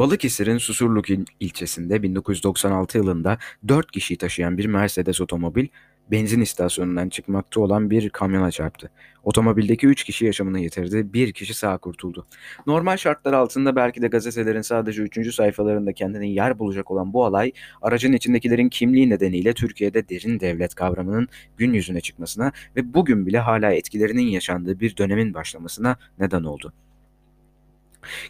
Balıkesir'in Susurluk il- ilçesinde 1996 yılında 4 kişiyi taşıyan bir Mercedes otomobil benzin istasyonundan çıkmakta olan bir kamyona çarptı. Otomobildeki 3 kişi yaşamını yitirdi, bir kişi sağ kurtuldu. Normal şartlar altında belki de gazetelerin sadece 3. sayfalarında kendine yer bulacak olan bu olay, aracın içindekilerin kimliği nedeniyle Türkiye'de derin devlet kavramının gün yüzüne çıkmasına ve bugün bile hala etkilerinin yaşandığı bir dönemin başlamasına neden oldu.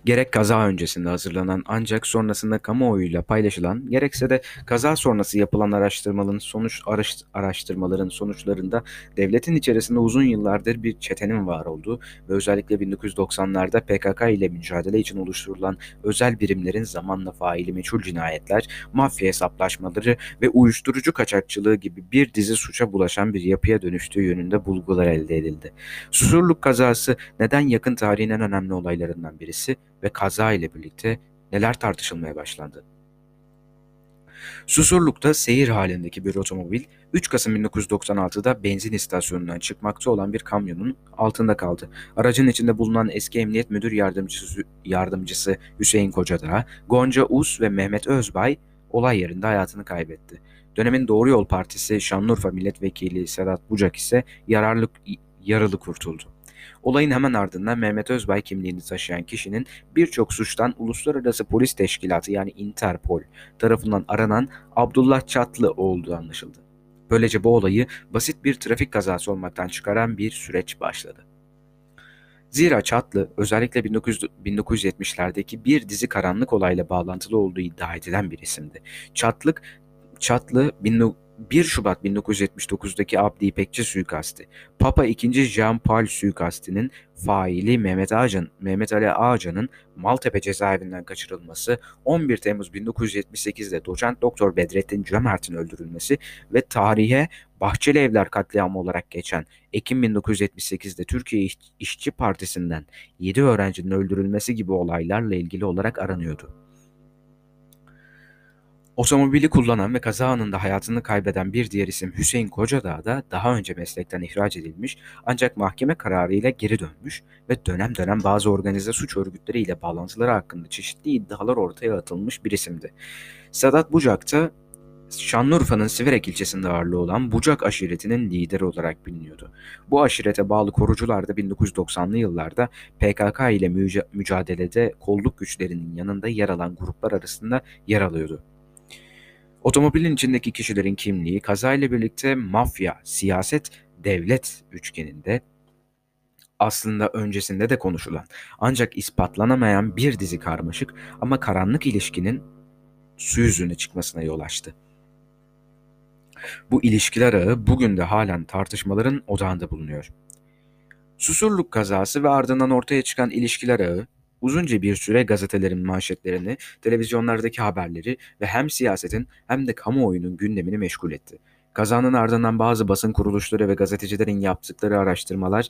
Gerek kaza öncesinde hazırlanan ancak sonrasında kamuoyuyla paylaşılan, gerekse de kaza sonrası yapılan araştırmaların sonuç araş- araştırmaların sonuçlarında devletin içerisinde uzun yıllardır bir çetenin var olduğu ve özellikle 1990'larda PKK ile mücadele için oluşturulan özel birimlerin zamanla faili meçhul cinayetler, mafya hesaplaşmaları ve uyuşturucu kaçakçılığı gibi bir dizi suça bulaşan bir yapıya dönüştüğü yönünde bulgular elde edildi. Susurluk kazası neden yakın tarihin en önemli olaylarından birisi ve kaza ile birlikte neler tartışılmaya başlandı. Susurluk'ta seyir halindeki bir otomobil 3 Kasım 1996'da benzin istasyonundan çıkmakta olan bir kamyonun altında kaldı. Aracın içinde bulunan eski emniyet müdür yardımcısı, yardımcısı Hüseyin Kocadağ, Gonca Us ve Mehmet Özbay olay yerinde hayatını kaybetti. Dönemin Doğru Yol Partisi Şanlıurfa Milletvekili Sedat Bucak ise yararlı, yaralı kurtuldu. Olayın hemen ardından Mehmet Özbay kimliğini taşıyan kişinin birçok suçtan Uluslararası Polis Teşkilatı yani Interpol tarafından aranan Abdullah Çatlı olduğu anlaşıldı. Böylece bu olayı basit bir trafik kazası olmaktan çıkaran bir süreç başladı. Zira Çatlı özellikle 1900, 1970'lerdeki bir dizi karanlık olayla bağlantılı olduğu iddia edilen bir isimdi. Çatlık, Çatlı 1 Şubat 1979'daki Abdi İpekçi suikasti, Papa II. Jean Paul suikastinin faili Mehmet Ağacan, Mehmet Ali Ağacan'ın Maltepe cezaevinden kaçırılması, 11 Temmuz 1978'de doçent doktor Bedrettin Cömert'in öldürülmesi ve tarihe Bahçeli Evler katliamı olarak geçen Ekim 1978'de Türkiye İşçi Partisi'nden 7 öğrencinin öldürülmesi gibi olaylarla ilgili olarak aranıyordu. Otomobili kullanan ve kaza anında hayatını kaybeden bir diğer isim Hüseyin Kocadağ da daha önce meslekten ihraç edilmiş ancak mahkeme kararıyla geri dönmüş ve dönem dönem bazı organize suç örgütleriyle bağlantıları hakkında çeşitli iddialar ortaya atılmış bir isimdi. Sedat Bucak da Şanlıurfa'nın Siverek ilçesinde ağırlığı olan Bucak aşiretinin lideri olarak biliniyordu. Bu aşirete bağlı korucular da 1990'lı yıllarda PKK ile mücadelede kolluk güçlerinin yanında yer alan gruplar arasında yer alıyordu. Otomobilin içindeki kişilerin kimliği kazayla birlikte mafya, siyaset, devlet üçgeninde aslında öncesinde de konuşulan ancak ispatlanamayan bir dizi karmaşık ama karanlık ilişkinin su yüzüne çıkmasına yol açtı. Bu ilişkiler ağı bugün de halen tartışmaların odağında bulunuyor. Susurluk kazası ve ardından ortaya çıkan ilişkiler ağı Uzunca bir süre gazetelerin manşetlerini, televizyonlardaki haberleri ve hem siyasetin hem de kamuoyunun gündemini meşgul etti. Kazanın ardından bazı basın kuruluşları ve gazetecilerin yaptıkları araştırmalar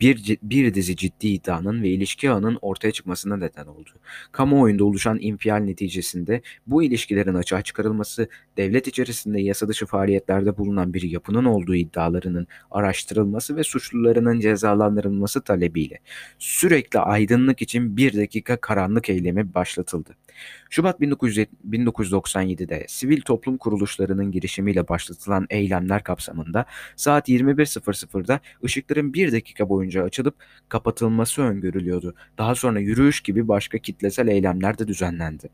bir, bir dizi ciddi iddianın ve ilişki ağının ortaya çıkmasına neden oldu. Kamuoyunda oluşan infial neticesinde bu ilişkilerin açığa çıkarılması, devlet içerisinde yasa dışı faaliyetlerde bulunan bir yapının olduğu iddialarının araştırılması ve suçlularının cezalandırılması talebiyle sürekli aydınlık için bir dakika karanlık eylemi başlatıldı. Şubat 1997'de sivil toplum kuruluşlarının girişimiyle başlatılan eylemler kapsamında saat 21.00'da ışıkların bir dakika boyunca açılıp kapatılması öngörülüyordu. Daha sonra yürüyüş gibi başka kitlesel eylemler de düzenlendi.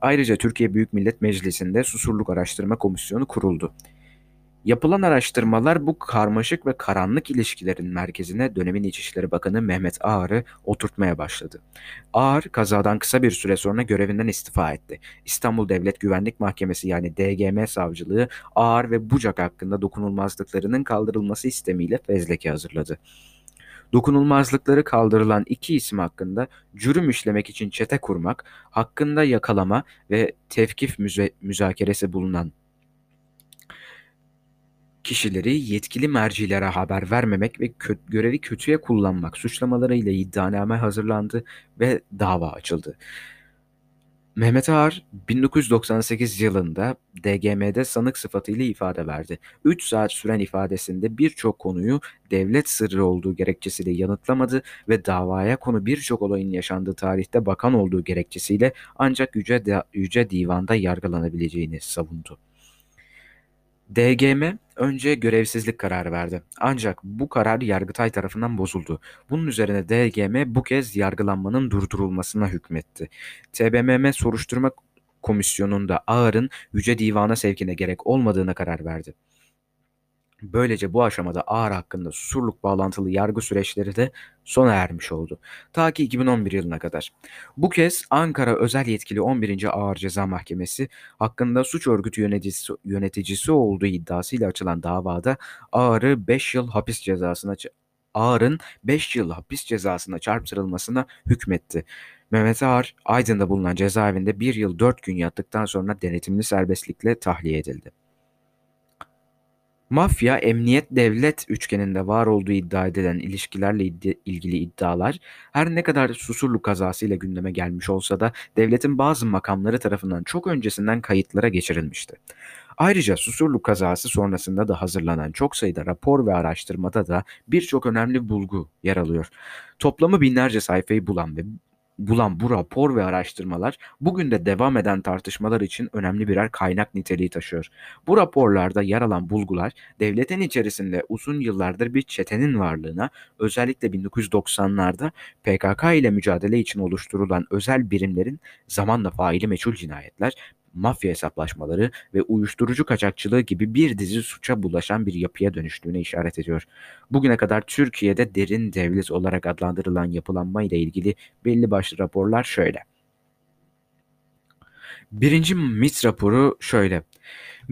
Ayrıca Türkiye Büyük Millet Meclisi'nde Susurluk Araştırma Komisyonu kuruldu. Yapılan araştırmalar bu karmaşık ve karanlık ilişkilerin merkezine dönemin İçişleri Bakanı Mehmet Ağar'ı oturtmaya başladı. Ağar kazadan kısa bir süre sonra görevinden istifa etti. İstanbul Devlet Güvenlik Mahkemesi yani DGM savcılığı Ağar ve Bucak hakkında dokunulmazlıklarının kaldırılması istemiyle fezleke hazırladı. Dokunulmazlıkları kaldırılan iki isim hakkında cürüm işlemek için çete kurmak, hakkında yakalama ve tevkif müze- müzakeresi bulunan kişileri yetkili mercilere haber vermemek ve kö görevi kötüye kullanmak suçlamalarıyla iddianame hazırlandı ve dava açıldı. Mehmet Ağar 1998 yılında DGM'de sanık sıfatıyla ifade verdi. 3 saat süren ifadesinde birçok konuyu devlet sırrı olduğu gerekçesiyle yanıtlamadı ve davaya konu birçok olayın yaşandığı tarihte bakan olduğu gerekçesiyle ancak Yüce, Yüce Divan'da yargılanabileceğini savundu. DGM önce görevsizlik kararı verdi. Ancak bu karar Yargıtay tarafından bozuldu. Bunun üzerine DGM bu kez yargılanmanın durdurulmasına hükmetti. TBMM soruşturma komisyonunda Ağar'ın Yüce Divan'a sevkine gerek olmadığına karar verdi. Böylece bu aşamada Ağar hakkında susurluk bağlantılı yargı süreçleri de sona ermiş oldu. Ta ki 2011 yılına kadar. Bu kez Ankara Özel Yetkili 11. Ağır Ceza Mahkemesi hakkında suç örgütü yöneticisi, yöneticisi olduğu iddiasıyla açılan davada Ağar'ı 5 yıl hapis cezasına Ağar'ın 5 yıl hapis cezasına çarptırılmasına hükmetti. Mehmet Ağar, Aydın'da bulunan cezaevinde 1 yıl 4 gün yattıktan sonra denetimli serbestlikle tahliye edildi. Mafya, emniyet devlet üçgeninde var olduğu iddia edilen ilişkilerle ilgili iddialar her ne kadar Susurluk kazasıyla gündeme gelmiş olsa da devletin bazı makamları tarafından çok öncesinden kayıtlara geçirilmişti. Ayrıca Susurluk kazası sonrasında da hazırlanan çok sayıda rapor ve araştırmada da birçok önemli bulgu yer alıyor. Toplamı binlerce sayfayı bulan ve bulan bu rapor ve araştırmalar bugün de devam eden tartışmalar için önemli birer kaynak niteliği taşıyor. Bu raporlarda yer alan bulgular devletin içerisinde uzun yıllardır bir çetenin varlığına özellikle 1990'larda PKK ile mücadele için oluşturulan özel birimlerin zamanla faili meçhul cinayetler, mafya hesaplaşmaları ve uyuşturucu kaçakçılığı gibi bir dizi suça bulaşan bir yapıya dönüştüğüne işaret ediyor. Bugüne kadar Türkiye'de derin devlet olarak adlandırılan yapılanma ile ilgili belli başlı raporlar şöyle. Birinci MIT raporu şöyle.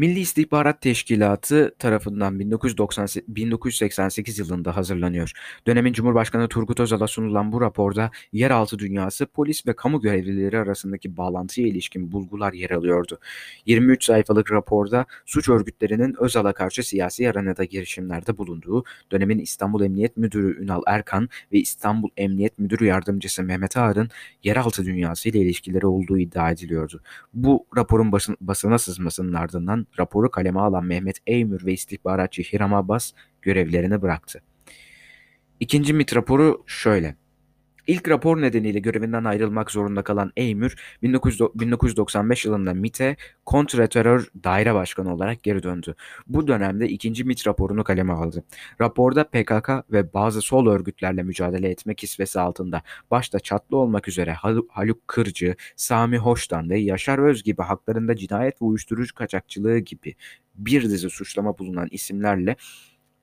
Milli İstihbarat Teşkilatı tarafından 1988 yılında hazırlanıyor. Dönemin Cumhurbaşkanı Turgut Özal'a sunulan bu raporda yeraltı dünyası, polis ve kamu görevlileri arasındaki bağlantıya ilişkin bulgular yer alıyordu. 23 sayfalık raporda suç örgütlerinin Özal'a karşı siyasi arenada girişimlerde bulunduğu, dönemin İstanbul Emniyet Müdürü Ünal Erkan ve İstanbul Emniyet Müdürü Yardımcısı Mehmet Ağar'ın yeraltı dünyası ile ilişkileri olduğu iddia ediliyordu. Bu raporun basın, basına sızmasının ardından raporu kaleme alan Mehmet Eymür ve istihbaratçı Hiram Abbas görevlerini bıraktı. İkinci MIT raporu şöyle. İlk rapor nedeniyle görevinden ayrılmak zorunda kalan Eymür 1995 yılında MIT'e kontraterör daire başkanı olarak geri döndü. Bu dönemde ikinci MIT raporunu kaleme aldı. Raporda PKK ve bazı sol örgütlerle mücadele etme kisvesi altında başta çatlı olmak üzere Haluk Kırcı, Sami Hoştan ve Yaşar Öz gibi haklarında cinayet ve uyuşturucu kaçakçılığı gibi bir dizi suçlama bulunan isimlerle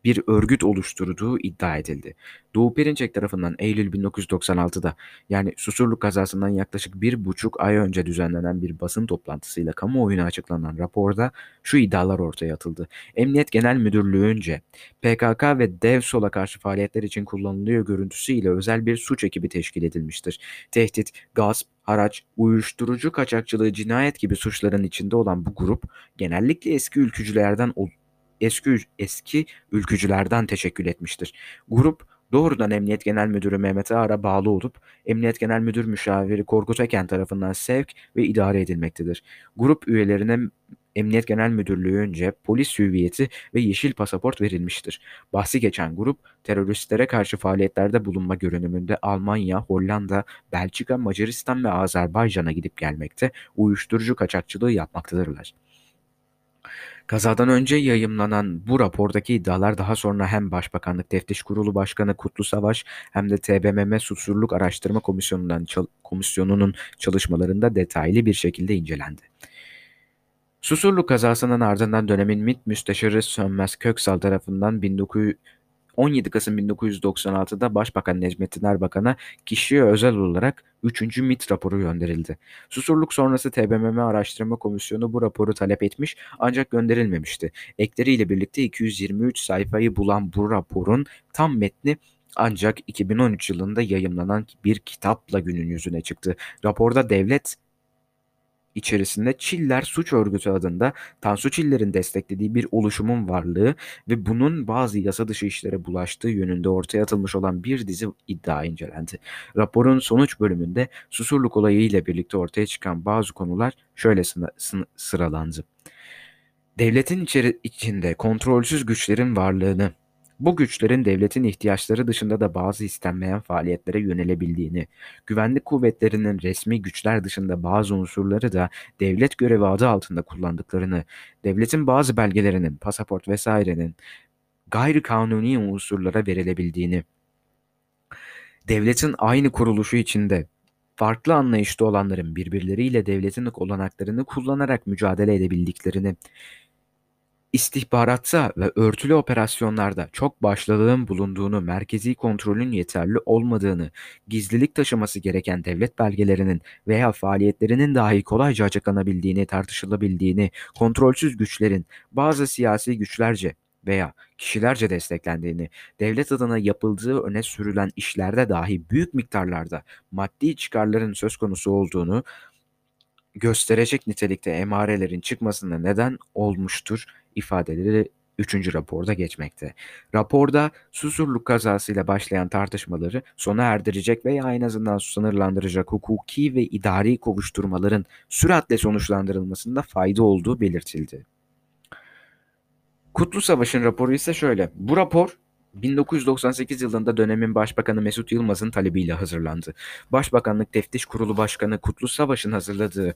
bir örgüt oluşturduğu iddia edildi. Doğu Perinçek tarafından Eylül 1996'da yani Susurluk kazasından yaklaşık bir buçuk ay önce düzenlenen bir basın toplantısıyla kamuoyuna açıklanan raporda şu iddialar ortaya atıldı. Emniyet Genel Müdürlüğü'nce PKK ve Dev Sol'a karşı faaliyetler için kullanılıyor görüntüsüyle özel bir suç ekibi teşkil edilmiştir. Tehdit, gasp, haraç, uyuşturucu kaçakçılığı, cinayet gibi suçların içinde olan bu grup genellikle eski ülkücülerden eski, eski ülkücülerden teşekkül etmiştir. Grup doğrudan Emniyet Genel Müdürü Mehmet Ağar'a bağlı olup Emniyet Genel Müdür Müşaviri Korkut Eken tarafından sevk ve idare edilmektedir. Grup üyelerine Emniyet Genel Müdürlüğü'nce polis hüviyeti ve yeşil pasaport verilmiştir. Bahsi geçen grup teröristlere karşı faaliyetlerde bulunma görünümünde Almanya, Hollanda, Belçika, Macaristan ve Azerbaycan'a gidip gelmekte, uyuşturucu kaçakçılığı yapmaktadırlar. Kazadan önce yayımlanan bu rapordaki iddialar daha sonra hem Başbakanlık Teftiş Kurulu Başkanı Kutlu Savaş hem de TBMM Susurluk Araştırma Komisyonu'ndan komisyonunun çalışmalarında detaylı bir şekilde incelendi. Susurluk kazasının ardından dönemin MİT Müsteşarı Sönmez Köksal tarafından 1900 17 Kasım 1996'da Başbakan Necmettin Erbakan'a kişiye özel olarak 3. MIT raporu gönderildi. Susurluk sonrası TBMM Araştırma Komisyonu bu raporu talep etmiş ancak gönderilmemişti. Ekleriyle birlikte 223 sayfayı bulan bu raporun tam metni ancak 2013 yılında yayımlanan bir kitapla günün yüzüne çıktı. Raporda devlet içerisinde Çiller Suç Örgütü adında Tansu Çiller'in desteklediği bir oluşumun varlığı ve bunun bazı yasa dışı işlere bulaştığı yönünde ortaya atılmış olan bir dizi iddia incelendi. Raporun sonuç bölümünde Susurluk olayı ile birlikte ortaya çıkan bazı konular şöyle sıralandı. Devletin içeri, içinde kontrolsüz güçlerin varlığını, bu güçlerin devletin ihtiyaçları dışında da bazı istenmeyen faaliyetlere yönelebildiğini, güvenlik kuvvetlerinin resmi güçler dışında bazı unsurları da devlet görevi adı altında kullandıklarını, devletin bazı belgelerinin, pasaport vesairenin gayri kanuni unsurlara verilebildiğini, devletin aynı kuruluşu içinde farklı anlayışta olanların birbirleriyle devletin olanaklarını kullanarak mücadele edebildiklerini, İstihbaratta ve örtülü operasyonlarda çok başlılığın bulunduğunu, merkezi kontrolün yeterli olmadığını, gizlilik taşıması gereken devlet belgelerinin veya faaliyetlerinin dahi kolayca açıklanabildiğini, tartışılabildiğini, kontrolsüz güçlerin bazı siyasi güçlerce veya kişilerce desteklendiğini, devlet adına yapıldığı öne sürülen işlerde dahi büyük miktarlarda maddi çıkarların söz konusu olduğunu gösterecek nitelikte emarelerin çıkmasına neden olmuştur ifadeleri 3. raporda geçmekte. Raporda Susurluk kazasıyla başlayan tartışmaları sona erdirecek veya en azından sınırlandıracak hukuki ve idari kovuşturmaların süratle sonuçlandırılmasında fayda olduğu belirtildi. Kutlu Savaş'ın raporu ise şöyle. Bu rapor 1998 yılında dönemin Başbakanı Mesut Yılmaz'ın talebiyle hazırlandı. Başbakanlık Teftiş Kurulu Başkanı Kutlu Savaş'ın hazırladığı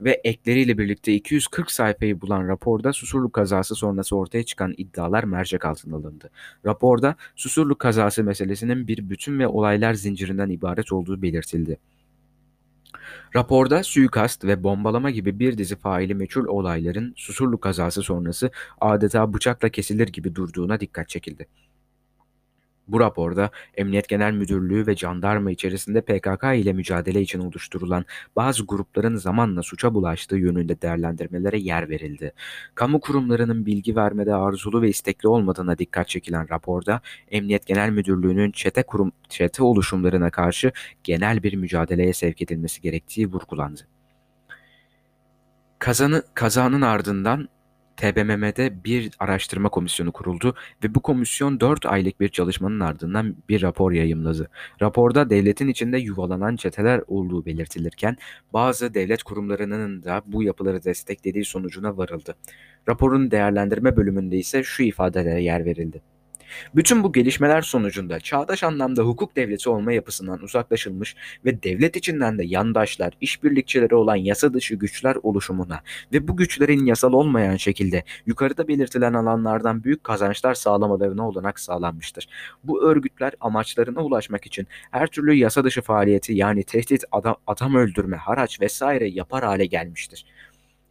ve ekleriyle birlikte 240 sayfayı bulan raporda Susurluk kazası sonrası ortaya çıkan iddialar mercek altına alındı. Raporda Susurluk kazası meselesinin bir bütün ve olaylar zincirinden ibaret olduğu belirtildi. Raporda suikast ve bombalama gibi bir dizi faili meçhul olayların Susurluk kazası sonrası adeta bıçakla kesilir gibi durduğuna dikkat çekildi. Bu raporda Emniyet Genel Müdürlüğü ve jandarma içerisinde PKK ile mücadele için oluşturulan bazı grupların zamanla suça bulaştığı yönünde değerlendirmelere yer verildi. Kamu kurumlarının bilgi vermede arzulu ve istekli olmadığına dikkat çekilen raporda Emniyet Genel Müdürlüğü'nün çete kurum çete oluşumlarına karşı genel bir mücadeleye sevk edilmesi gerektiği vurgulandı. Kazanı, kazanın ardından TBMM'de bir araştırma komisyonu kuruldu ve bu komisyon 4 aylık bir çalışmanın ardından bir rapor yayımladı. Raporda devletin içinde yuvalanan çeteler olduğu belirtilirken bazı devlet kurumlarının da bu yapıları desteklediği sonucuna varıldı. Raporun değerlendirme bölümünde ise şu ifadelere yer verildi. Bütün bu gelişmeler sonucunda çağdaş anlamda hukuk devleti olma yapısından uzaklaşılmış ve devlet içinden de yandaşlar, işbirlikçileri olan yasa dışı güçler oluşumuna ve bu güçlerin yasal olmayan şekilde yukarıda belirtilen alanlardan büyük kazançlar sağlamalarına olanak sağlanmıştır. Bu örgütler amaçlarına ulaşmak için her türlü yasa dışı faaliyeti yani tehdit, adam, adam öldürme, haraç vesaire yapar hale gelmiştir.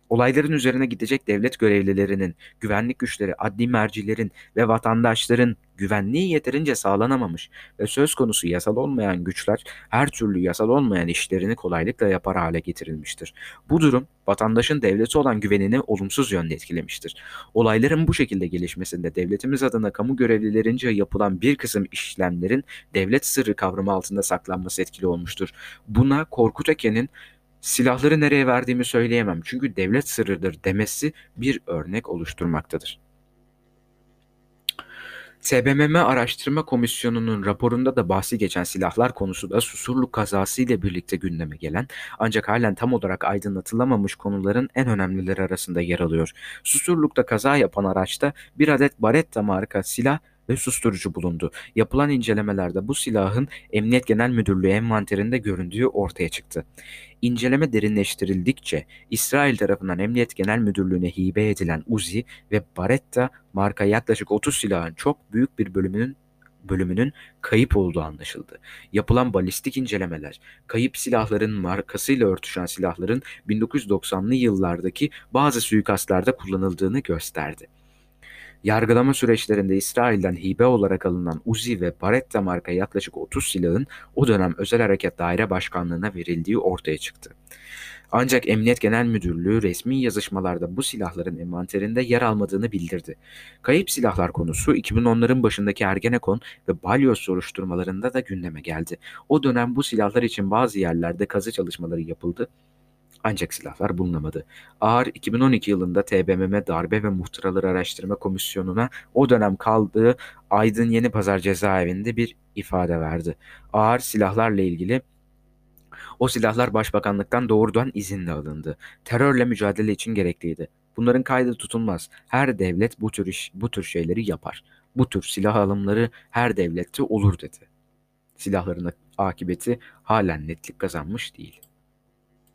Olayların üzerine gidecek devlet görevlilerinin, güvenlik güçleri, adli mercilerin ve vatandaşların güvenliği yeterince sağlanamamış ve söz konusu yasal olmayan güçler her türlü yasal olmayan işlerini kolaylıkla yapar hale getirilmiştir. Bu durum vatandaşın devleti olan güvenini olumsuz yönde etkilemiştir. Olayların bu şekilde gelişmesinde devletimiz adına kamu görevlilerince yapılan bir kısım işlemlerin devlet sırrı kavramı altında saklanması etkili olmuştur. Buna Korkut Eken'in silahları nereye verdiğimi söyleyemem çünkü devlet sırrıdır demesi bir örnek oluşturmaktadır. TBMM Araştırma Komisyonu'nun raporunda da bahsi geçen silahlar konusu da Susurluk kazası ile birlikte gündeme gelen ancak halen tam olarak aydınlatılamamış konuların en önemlileri arasında yer alıyor. Susurluk'ta kaza yapan araçta bir adet Baretta marka silah ve susturucu bulundu. Yapılan incelemelerde bu silahın Emniyet Genel Müdürlüğü envanterinde göründüğü ortaya çıktı. İnceleme derinleştirildikçe İsrail tarafından Emniyet Genel Müdürlüğü'ne hibe edilen Uzi ve Baretta marka yaklaşık 30 silahın çok büyük bir bölümünün bölümünün kayıp olduğu anlaşıldı. Yapılan balistik incelemeler, kayıp silahların markasıyla örtüşen silahların 1990'lı yıllardaki bazı suikastlarda kullanıldığını gösterdi. Yargılama süreçlerinde İsrail'den hibe olarak alınan Uzi ve Baretta marka yaklaşık 30 silahın o dönem Özel Harekat Daire Başkanlığı'na verildiği ortaya çıktı. Ancak Emniyet Genel Müdürlüğü resmi yazışmalarda bu silahların envanterinde yer almadığını bildirdi. Kayıp silahlar konusu 2010'ların başındaki Ergenekon ve Balyoz soruşturmalarında da gündeme geldi. O dönem bu silahlar için bazı yerlerde kazı çalışmaları yapıldı Ancak silahlar bulunamadı. Ağar 2012 yılında TBMM Darbe ve Muhtıraları Araştırma Komisyonu'na o dönem kaldığı Aydın Yeni Pazar cezaevinde bir ifade verdi. Ağır silahlarla ilgili o silahlar başbakanlıktan doğrudan izinle alındı. Terörle mücadele için gerekliydi. Bunların kaydı tutulmaz. Her devlet bu tür iş, bu tür şeyleri yapar. Bu tür silah alımları her devlette olur dedi. Silahların akıbeti halen netlik kazanmış değil.